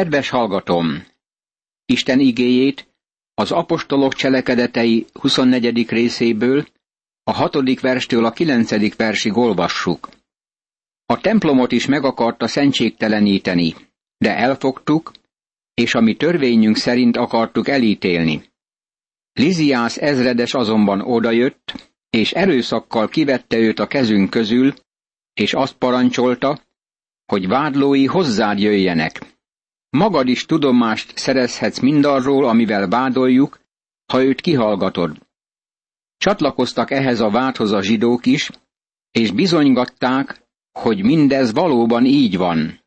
Kedves hallgatom! Isten igéjét az apostolok cselekedetei 24. részéből, a hatodik verstől a kilencedik versig olvassuk. A templomot is meg akarta szentségteleníteni, de elfogtuk, és a mi törvényünk szerint akartuk elítélni. Liziász ezredes azonban odajött, és erőszakkal kivette őt a kezünk közül, és azt parancsolta, hogy vádlói hozzád jöjjenek. Magad is tudomást szerezhetsz mindarról, amivel vádoljuk, ha őt kihallgatod. Csatlakoztak ehhez a vádhoz a zsidók is, és bizonygatták, hogy mindez valóban így van.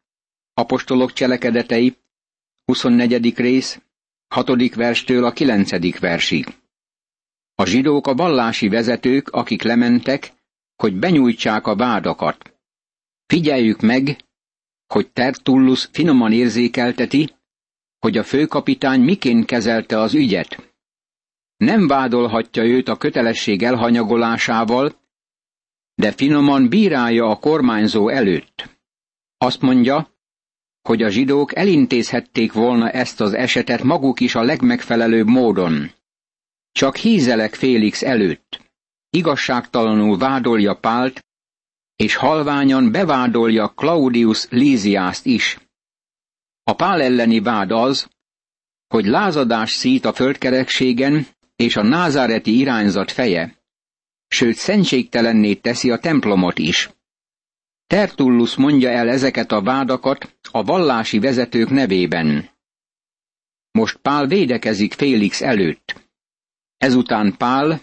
Apostolok cselekedetei, 24. rész, 6. verstől a 9. versig. A zsidók a vallási vezetők, akik lementek, hogy benyújtsák a vádakat. Figyeljük meg, hogy Tertullus finoman érzékelteti, hogy a főkapitány miként kezelte az ügyet. Nem vádolhatja őt a kötelesség elhanyagolásával, de finoman bírálja a kormányzó előtt. Azt mondja, hogy a zsidók elintézhették volna ezt az esetet maguk is a legmegfelelőbb módon. Csak hízelek Félix előtt. Igazságtalanul vádolja Pált, és halványan bevádolja Claudius Líziászt is. A Pál elleni vád az, hogy lázadás szít a földkerekségen és a názáreti irányzat feje, sőt szentségtelenné teszi a templomot is. Tertullus mondja el ezeket a vádakat a vallási vezetők nevében. Most Pál védekezik Félix előtt. Ezután Pál,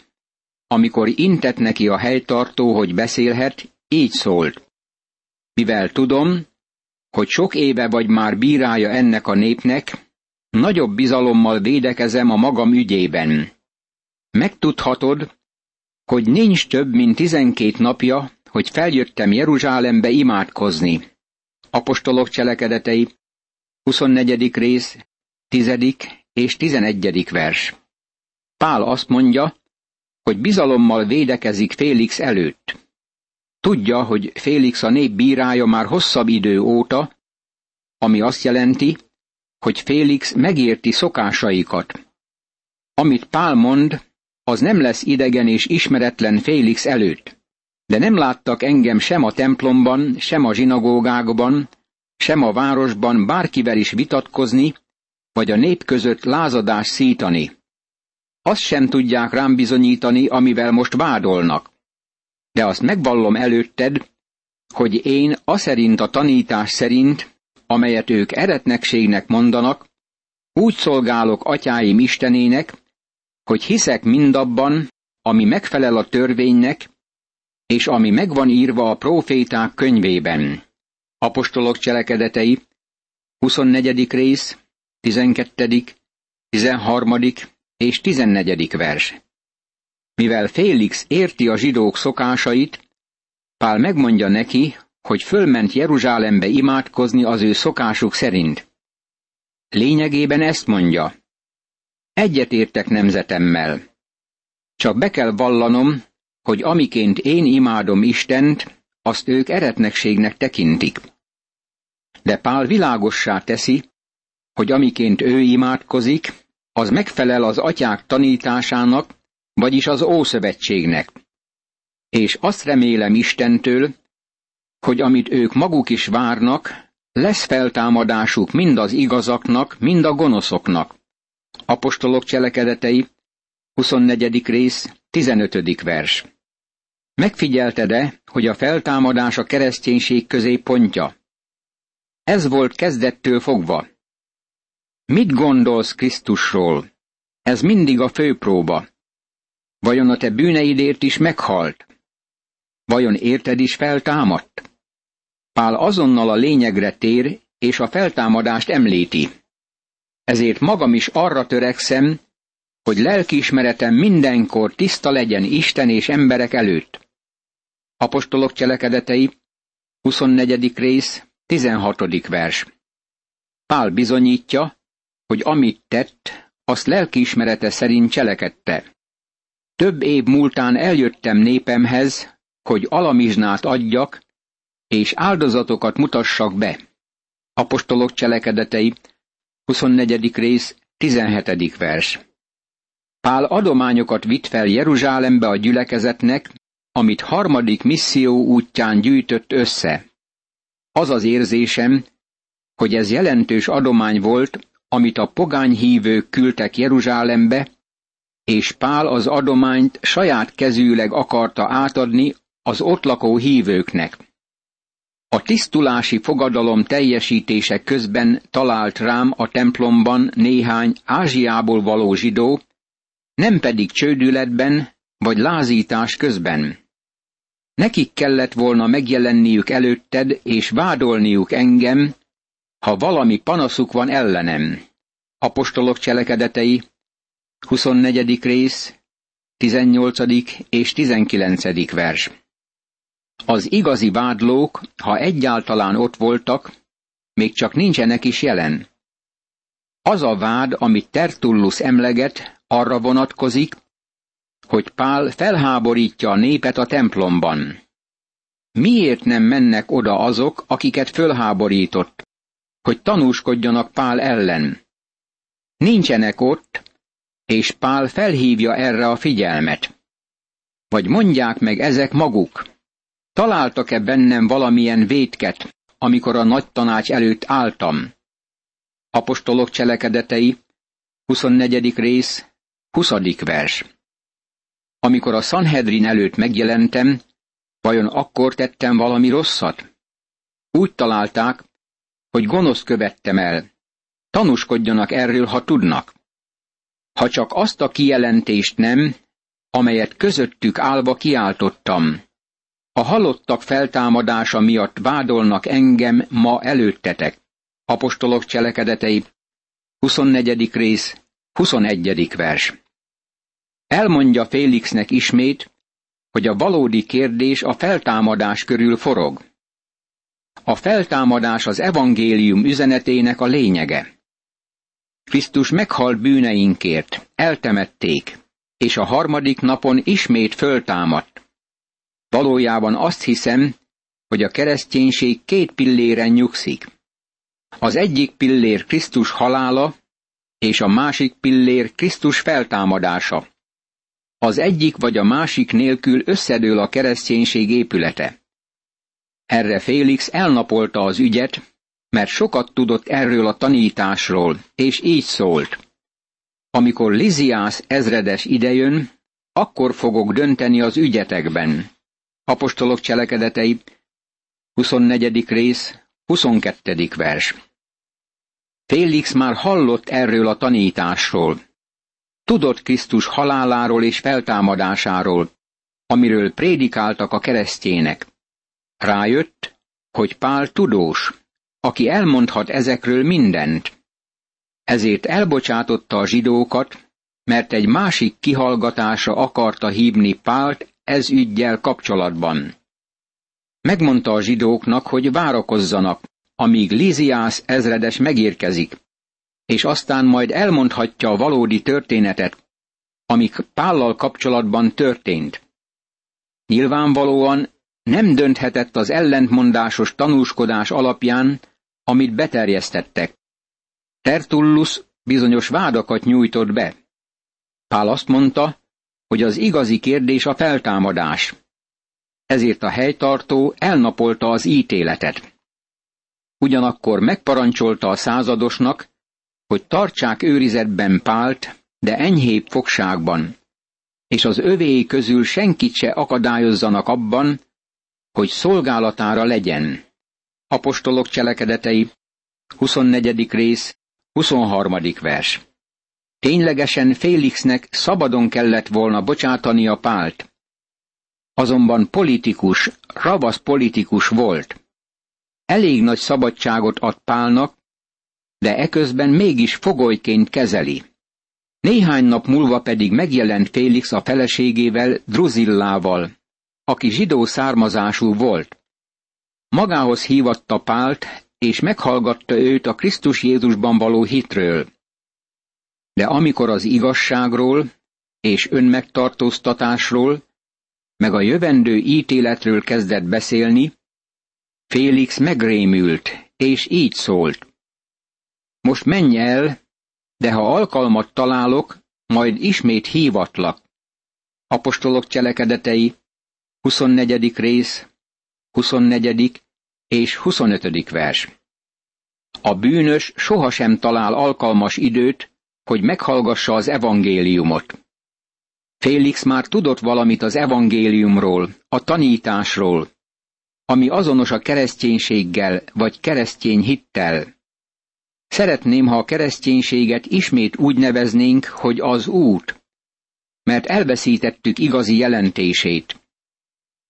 amikor intett neki a helytartó, hogy beszélhet, így szólt. Mivel tudom, hogy sok éve vagy már bírája ennek a népnek, nagyobb bizalommal védekezem a magam ügyében. Megtudhatod, hogy nincs több, mint tizenkét napja, hogy feljöttem Jeruzsálembe imádkozni. Apostolok cselekedetei, 24. rész, 10. és 11. vers. Pál azt mondja, hogy bizalommal védekezik Félix előtt. Tudja, hogy Félix a nép bírája már hosszabb idő óta, ami azt jelenti, hogy Félix megérti szokásaikat. Amit Pál mond, az nem lesz idegen és ismeretlen Félix előtt. De nem láttak engem sem a templomban, sem a zsinagógákban, sem a városban bárkivel is vitatkozni, vagy a nép között lázadás szítani. Azt sem tudják rám bizonyítani, amivel most vádolnak. De azt megvallom előtted, hogy én aszerint a tanítás szerint, amelyet ők eretnekségnek mondanak, úgy szolgálok atyáim Istenének, hogy hiszek mindabban, ami megfelel a törvénynek, és ami megvan írva a próféták könyvében. Apostolok cselekedetei, 24. rész, 12., 13. és 14. vers. Mivel Félix érti a zsidók szokásait, Pál megmondja neki, hogy fölment Jeruzsálembe imádkozni az ő szokásuk szerint. Lényegében ezt mondja. Egyetértek nemzetemmel. Csak be kell vallanom, hogy amiként én imádom Istent, azt ők eretnekségnek tekintik. De Pál világossá teszi, hogy amiként ő imádkozik, az megfelel az atyák tanításának, vagyis az Ószövetségnek. És azt remélem Istentől, hogy amit ők maguk is várnak, lesz feltámadásuk mind az igazaknak, mind a gonoszoknak. Apostolok cselekedetei, 24. rész, 15. vers. Megfigyelted-e, hogy a feltámadás a kereszténység közé pontja? Ez volt kezdettől fogva. Mit gondolsz Krisztusról? Ez mindig a főpróba. Vajon a te bűneidért is meghalt? Vajon érted is feltámadt? Pál azonnal a lényegre tér, és a feltámadást említi. Ezért magam is arra törekszem, hogy lelkiismeretem mindenkor tiszta legyen Isten és emberek előtt. Apostolok cselekedetei, 24. rész, 16. vers. Pál bizonyítja, hogy amit tett, azt lelkiismerete szerint cselekedte. Több év múltán eljöttem népemhez, hogy alamizsnát adjak, és áldozatokat mutassak be. Apostolok cselekedetei, 24. rész, 17. vers. Pál adományokat vitt fel Jeruzsálembe a gyülekezetnek, amit harmadik misszió útján gyűjtött össze. Az az érzésem, hogy ez jelentős adomány volt, amit a pogány hívők küldtek Jeruzsálembe, és Pál az adományt saját kezűleg akarta átadni az ott lakó hívőknek. A tisztulási fogadalom teljesítése közben talált rám a templomban néhány Ázsiából való zsidó, nem pedig csődületben vagy lázítás közben. Nekik kellett volna megjelenniük előtted és vádolniuk engem, ha valami panaszuk van ellenem. Apostolok cselekedetei, 24. rész, 18. és 19. vers. Az igazi vádlók, ha egyáltalán ott voltak, még csak nincsenek is jelen. Az a vád, amit Tertullus emleget, arra vonatkozik, hogy Pál felháborítja a népet a templomban. Miért nem mennek oda azok, akiket fölháborított, hogy tanúskodjanak Pál ellen? Nincsenek ott, és Pál felhívja erre a figyelmet. Vagy mondják meg ezek maguk. Találtak-e bennem valamilyen vétket, amikor a nagy tanács előtt álltam? Apostolok cselekedetei, 24. rész, 20. vers. Amikor a Sanhedrin előtt megjelentem, vajon akkor tettem valami rosszat? Úgy találták, hogy gonosz követtem el. Tanúskodjanak erről, ha tudnak. Ha csak azt a kijelentést nem, amelyet közöttük állva kiáltottam. A halottak feltámadása miatt vádolnak engem ma előttetek. Apostolok cselekedetei, 24. rész, 21. vers. Elmondja Félixnek ismét, hogy a valódi kérdés a feltámadás körül forog. A feltámadás az evangélium üzenetének a lényege. Krisztus meghalt bűneinkért, eltemették, és a harmadik napon ismét föltámadt. Valójában azt hiszem, hogy a kereszténység két pilléren nyugszik. Az egyik pillér Krisztus halála, és a másik pillér Krisztus feltámadása. Az egyik vagy a másik nélkül összedől a kereszténység épülete. Erre Félix elnapolta az ügyet, mert sokat tudott erről a tanításról, és így szólt. Amikor Liziász ezredes idejön, akkor fogok dönteni az ügyetekben. Apostolok cselekedetei, 24. rész, 22. vers. Félix már hallott erről a tanításról. Tudott Krisztus haláláról és feltámadásáról, amiről prédikáltak a keresztjének. Rájött, hogy Pál tudós, aki elmondhat ezekről mindent. Ezért elbocsátotta a zsidókat, mert egy másik kihallgatásra akarta hívni Pált ez ügyjel kapcsolatban. Megmondta a zsidóknak, hogy várakozzanak, amíg Líziász ezredes megérkezik, és aztán majd elmondhatja a valódi történetet, amik Pállal kapcsolatban történt. Nyilvánvalóan nem dönthetett az ellentmondásos tanúskodás alapján, amit beterjesztettek. Tertullus bizonyos vádakat nyújtott be. Pál azt mondta, hogy az igazi kérdés a feltámadás. Ezért a helytartó elnapolta az ítéletet. Ugyanakkor megparancsolta a századosnak, hogy tartsák őrizetben Pált, de enyhébb fogságban, és az övéi közül senkit se akadályozzanak abban, hogy szolgálatára legyen. Apostolok cselekedetei, 24. rész, 23. vers. Ténylegesen Félixnek szabadon kellett volna bocsátani a pált. Azonban politikus, ravasz politikus volt. Elég nagy szabadságot ad Pálnak, de eközben mégis fogolyként kezeli. Néhány nap múlva pedig megjelent Félix a feleségével, Druzillával, aki zsidó származású volt. Magához hívatta Pált, és meghallgatta őt a Krisztus Jézusban való hitről. De amikor az igazságról és önmegtartóztatásról, meg a jövendő ítéletről kezdett beszélni, Félix megrémült, és így szólt. Most menj el, de ha alkalmat találok, majd ismét hívatlak. Apostolok cselekedetei, 24. rész, 24. és 25. vers. A bűnös sohasem talál alkalmas időt, hogy meghallgassa az evangéliumot. Félix már tudott valamit az evangéliumról, a tanításról, ami azonos a kereszténységgel vagy keresztény hittel. Szeretném, ha a kereszténységet ismét úgy neveznénk, hogy az út, mert elveszítettük igazi jelentését.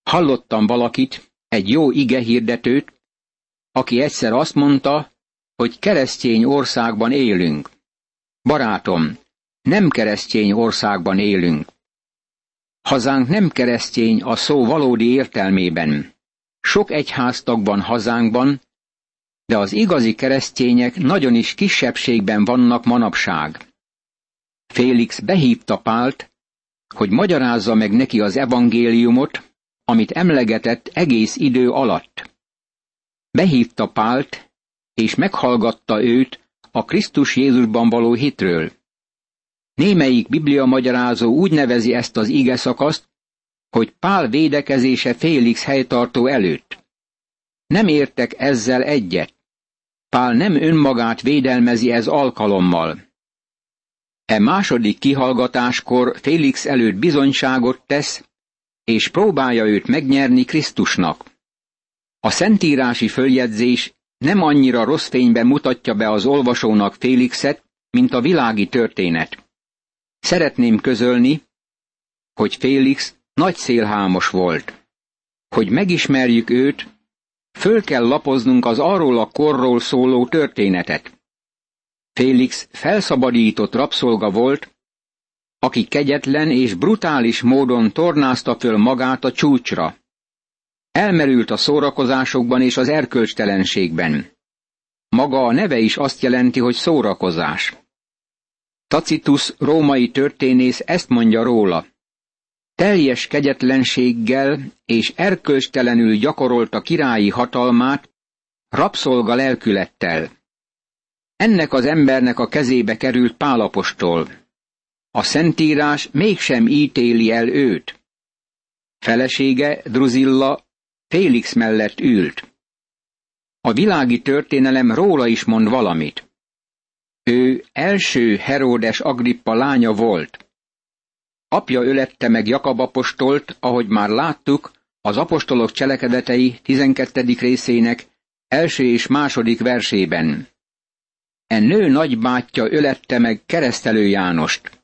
Hallottam valakit, egy jó ige hirdetőt, aki egyszer azt mondta, hogy keresztény országban élünk. Barátom, nem keresztény országban élünk. Hazánk nem keresztény a szó valódi értelmében. Sok egyháztag van hazánkban, de az igazi keresztények nagyon is kisebbségben vannak manapság. Félix behívta Pált, hogy magyarázza meg neki az evangéliumot, amit emlegetett egész idő alatt. Behívta Pált, és meghallgatta őt a Krisztus Jézusban való hitről. Némelyik biblia magyarázó úgy nevezi ezt az ige szakaszt, hogy Pál védekezése Félix helytartó előtt. Nem értek ezzel egyet. Pál nem önmagát védelmezi ez alkalommal. E második kihallgatáskor Félix előtt bizonyságot tesz, és próbálja őt megnyerni Krisztusnak. A szentírási följegyzés nem annyira rossz fényben mutatja be az olvasónak Félixet, mint a világi történet. Szeretném közölni, hogy Félix nagy szélhámos volt. Hogy megismerjük őt, föl kell lapoznunk az arról a korról szóló történetet. Félix felszabadított rabszolga volt, aki kegyetlen és brutális módon tornázta föl magát a csúcsra. Elmerült a szórakozásokban és az erkölcstelenségben. Maga a neve is azt jelenti, hogy szórakozás. Tacitus római történész ezt mondja róla. Teljes kegyetlenséggel és erkölcstelenül gyakorolta királyi hatalmát, rabszolga lelkülettel. Ennek az embernek a kezébe került Pálapostól. A Szentírás mégsem ítéli el őt. Felesége, Druzilla, Félix mellett ült. A világi történelem róla is mond valamit. Ő első Heródes Agrippa lánya volt. Apja ölette meg Jakab apostolt, ahogy már láttuk, az apostolok cselekedetei 12. részének első és második versében. E nő nagybátyja ölette meg keresztelő Jánost.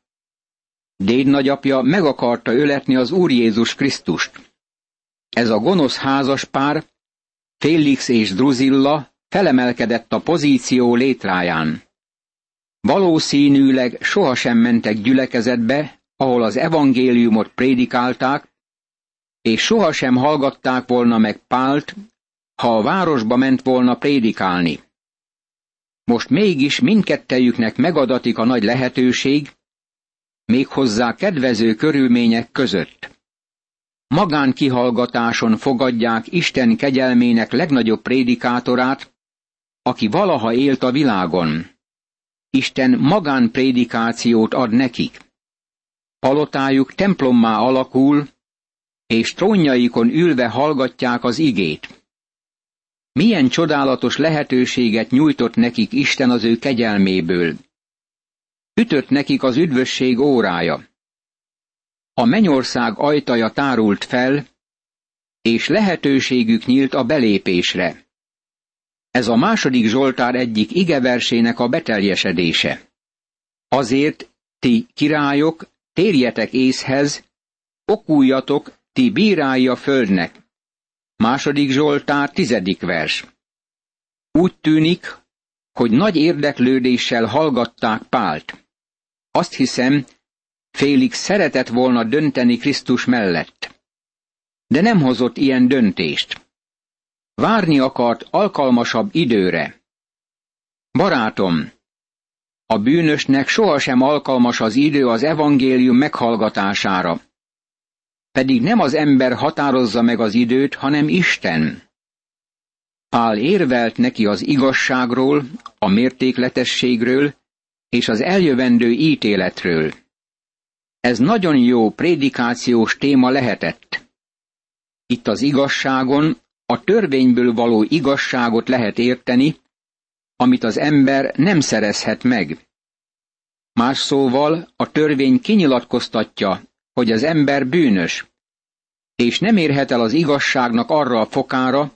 Déd nagyapja meg akarta öletni az Úr Jézus Krisztust. Ez a gonosz házas pár, Félix és Druzilla felemelkedett a pozíció létráján. Valószínűleg sohasem mentek gyülekezetbe, ahol az evangéliumot prédikálták, és sohasem hallgatták volna meg Pált, ha a városba ment volna prédikálni. Most mégis mindkettejüknek megadatik a nagy lehetőség, méghozzá kedvező körülmények között. Magán kihallgatáson fogadják Isten kegyelmének legnagyobb prédikátorát, aki valaha élt a világon. Isten magánprédikációt ad nekik. Palotájuk templommá alakul, és trónjaikon ülve hallgatják az igét. Milyen csodálatos lehetőséget nyújtott nekik Isten az ő kegyelméből. Ütött nekik az üdvösség órája. A mennyország ajtaja tárult fel, és lehetőségük nyílt a belépésre. Ez a második Zsoltár egyik igeversének a beteljesedése. Azért, ti királyok, térjetek észhez, okuljatok, ti bírái a földnek. Második Zsoltár, tizedik vers. Úgy tűnik, hogy nagy érdeklődéssel hallgatták Pált. Azt hiszem, Félix szeretett volna dönteni Krisztus mellett. De nem hozott ilyen döntést. Várni akart alkalmasabb időre. Barátom, a bűnösnek sohasem alkalmas az idő az evangélium meghallgatására. Pedig nem az ember határozza meg az időt, hanem Isten. Pál érvelt neki az igazságról, a mértékletességről és az eljövendő ítéletről. Ez nagyon jó prédikációs téma lehetett. Itt az igazságon a törvényből való igazságot lehet érteni, amit az ember nem szerezhet meg. Más szóval a törvény kinyilatkoztatja, hogy az ember bűnös, és nem érhet el az igazságnak arra a fokára,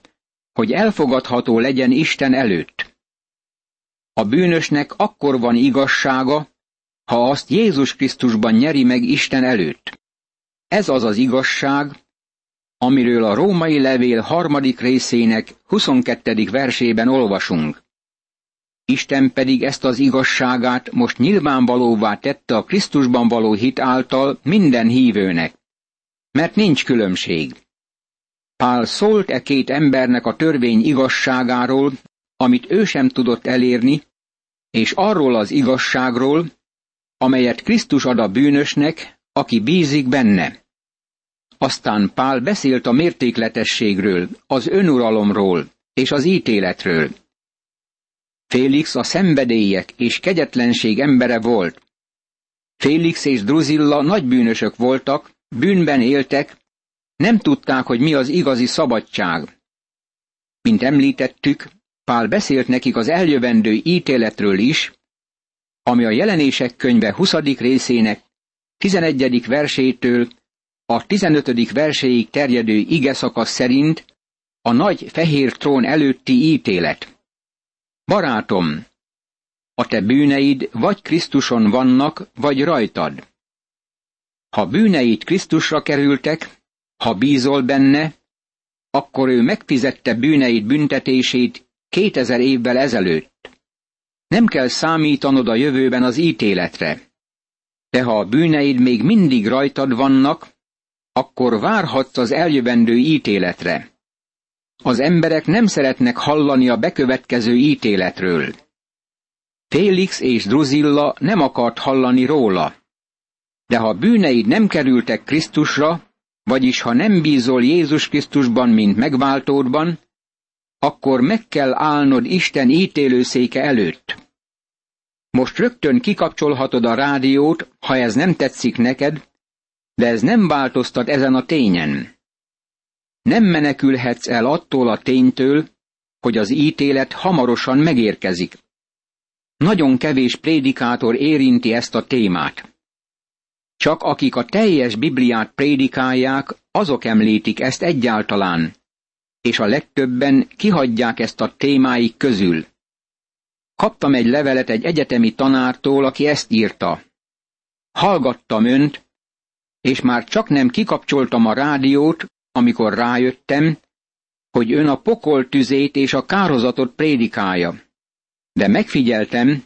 hogy elfogadható legyen Isten előtt. A bűnösnek akkor van igazsága, ha azt Jézus Krisztusban nyeri meg Isten előtt. Ez az az igazság, amiről a római levél harmadik részének 22. versében olvasunk. Isten pedig ezt az igazságát most nyilvánvalóvá tette a Krisztusban való hit által minden hívőnek. Mert nincs különbség. Pál szólt e két embernek a törvény igazságáról, amit ő sem tudott elérni, és arról az igazságról, amelyet Krisztus ad a bűnösnek, aki bízik benne. Aztán Pál beszélt a mértékletességről, az önuralomról és az ítéletről. Félix a szenvedélyek és kegyetlenség embere volt. Félix és Druzilla nagy bűnösök voltak, bűnben éltek, nem tudták, hogy mi az igazi szabadság. Mint említettük, Pál beszélt nekik az eljövendő ítéletről is, ami a jelenések könyve 20. részének 11. versétől a 15. verséig terjedő ige szakasz szerint a nagy fehér trón előtti ítélet. Barátom, a te bűneid vagy Krisztuson vannak, vagy rajtad. Ha bűneid Krisztusra kerültek, ha bízol benne, akkor ő megfizette bűneid büntetését kétezer évvel ezelőtt. Nem kell számítanod a jövőben az ítéletre. De ha a bűneid még mindig rajtad vannak, akkor várhatsz az eljövendő ítéletre. Az emberek nem szeretnek hallani a bekövetkező ítéletről. Félix és Druzilla nem akart hallani róla. De ha bűneid nem kerültek Krisztusra, vagyis ha nem bízol Jézus Krisztusban, mint megváltódban, akkor meg kell állnod Isten ítélőszéke előtt. Most rögtön kikapcsolhatod a rádiót, ha ez nem tetszik neked, de ez nem változtat ezen a tényen. Nem menekülhetsz el attól a ténytől, hogy az ítélet hamarosan megérkezik. Nagyon kevés prédikátor érinti ezt a témát. Csak akik a teljes Bibliát prédikálják, azok említik ezt egyáltalán, és a legtöbben kihagyják ezt a témáik közül. Kaptam egy levelet egy egyetemi tanártól, aki ezt írta. Hallgattam önt, és már csak nem kikapcsoltam a rádiót, amikor rájöttem, hogy ön a pokol tüzét és a kározatot prédikálja. De megfigyeltem,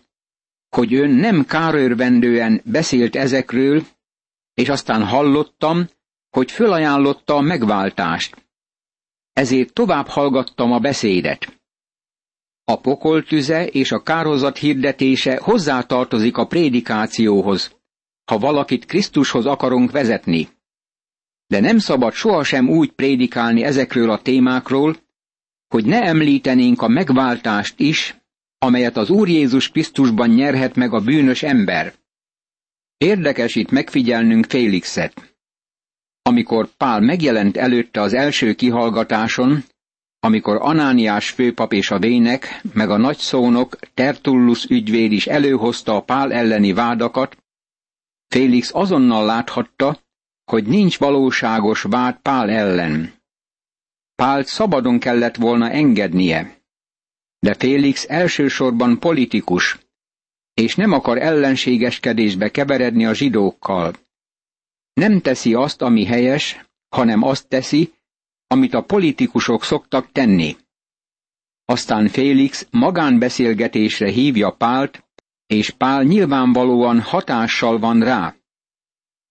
hogy ön nem kárőrvendően beszélt ezekről, és aztán hallottam, hogy fölajánlotta a megváltást. Ezért tovább hallgattam a beszédet. A pokoltüze és a kározat hirdetése hozzátartozik a prédikációhoz, ha valakit Krisztushoz akarunk vezetni. De nem szabad sohasem úgy prédikálni ezekről a témákról, hogy ne említenénk a megváltást is, amelyet az Úr Jézus Krisztusban nyerhet meg a bűnös ember. Érdekes itt megfigyelnünk Félixet. Amikor Pál megjelent előtte az első kihallgatáson, amikor Anániás főpap és a vének, meg a nagyszónok Tertullus ügyvéd is előhozta a Pál elleni vádakat, Félix azonnal láthatta, hogy nincs valóságos vád Pál ellen. Pált szabadon kellett volna engednie. De Félix elsősorban politikus, és nem akar ellenségeskedésbe keveredni a zsidókkal. Nem teszi azt, ami helyes, hanem azt teszi, amit a politikusok szoktak tenni. Aztán Félix magánbeszélgetésre hívja Pált, és Pál nyilvánvalóan hatással van rá.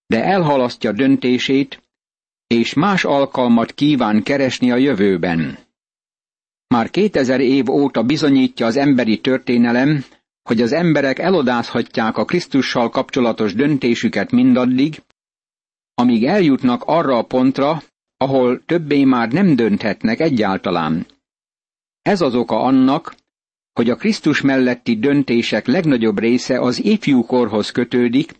De elhalasztja döntését, és más alkalmat kíván keresni a jövőben. Már kétezer év óta bizonyítja az emberi történelem, hogy az emberek elodázhatják a Krisztussal kapcsolatos döntésüket mindaddig, amíg eljutnak arra a pontra, ahol többé már nem dönthetnek egyáltalán. Ez az oka annak, hogy a Krisztus melletti döntések legnagyobb része az ifjúkorhoz kötődik,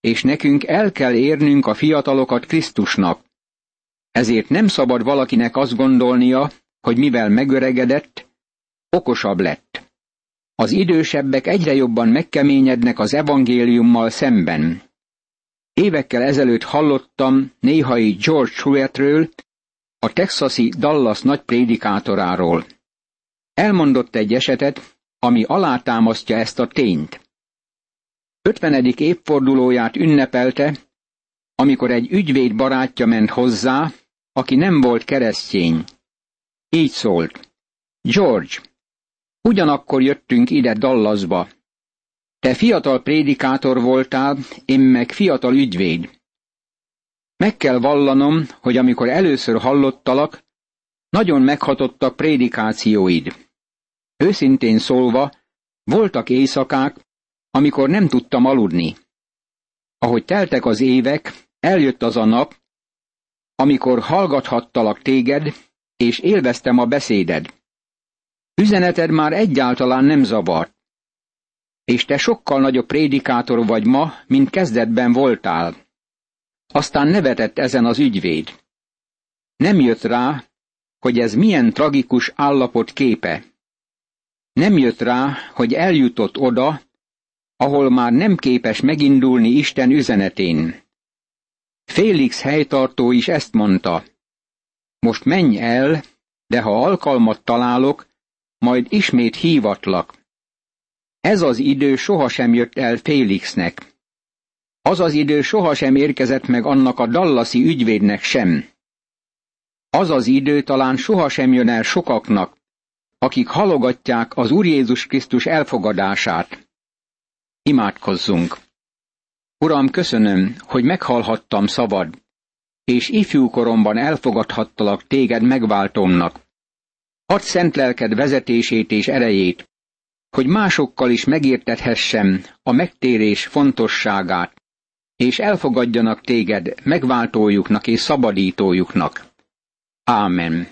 és nekünk el kell érnünk a fiatalokat Krisztusnak. Ezért nem szabad valakinek azt gondolnia, hogy mivel megöregedett, okosabb lett. Az idősebbek egyre jobban megkeményednek az evangéliummal szemben. Évekkel ezelőtt hallottam néhai George Truettről, a texasi Dallas nagy prédikátoráról. Elmondott egy esetet, ami alátámasztja ezt a tényt. 50. évfordulóját ünnepelte, amikor egy ügyvéd barátja ment hozzá, aki nem volt keresztény. Így szólt. George, ugyanakkor jöttünk ide Dallasba. Te fiatal prédikátor voltál, én meg fiatal ügyvéd. Meg kell vallanom, hogy amikor először hallottalak, nagyon meghatottak prédikációid. Őszintén szólva, voltak éjszakák, amikor nem tudtam aludni. Ahogy teltek az évek, eljött az a nap, amikor hallgathattalak téged, és élveztem a beszéded. Üzeneted már egyáltalán nem zavart. És te sokkal nagyobb prédikátor vagy ma, mint kezdetben voltál. Aztán nevetett ezen az ügyvéd. Nem jött rá, hogy ez milyen tragikus állapot képe. Nem jött rá, hogy eljutott oda, ahol már nem képes megindulni Isten üzenetén. Félix helytartó is ezt mondta. Most menj el, de ha alkalmat találok, majd ismét hívatlak. Ez az idő sohasem jött el Félixnek. Az az idő sohasem érkezett meg annak a dallasi ügyvédnek sem. Az az idő talán sohasem jön el sokaknak, akik halogatják az Úr Jézus Krisztus elfogadását. Imádkozzunk! Uram, köszönöm, hogy meghallhattam szabad, és ifjúkoromban elfogadhattalak téged megváltomnak. Add szent lelked vezetését és erejét, hogy másokkal is megértethessem a megtérés fontosságát, és elfogadjanak téged megváltójuknak és szabadítójuknak. Ámen.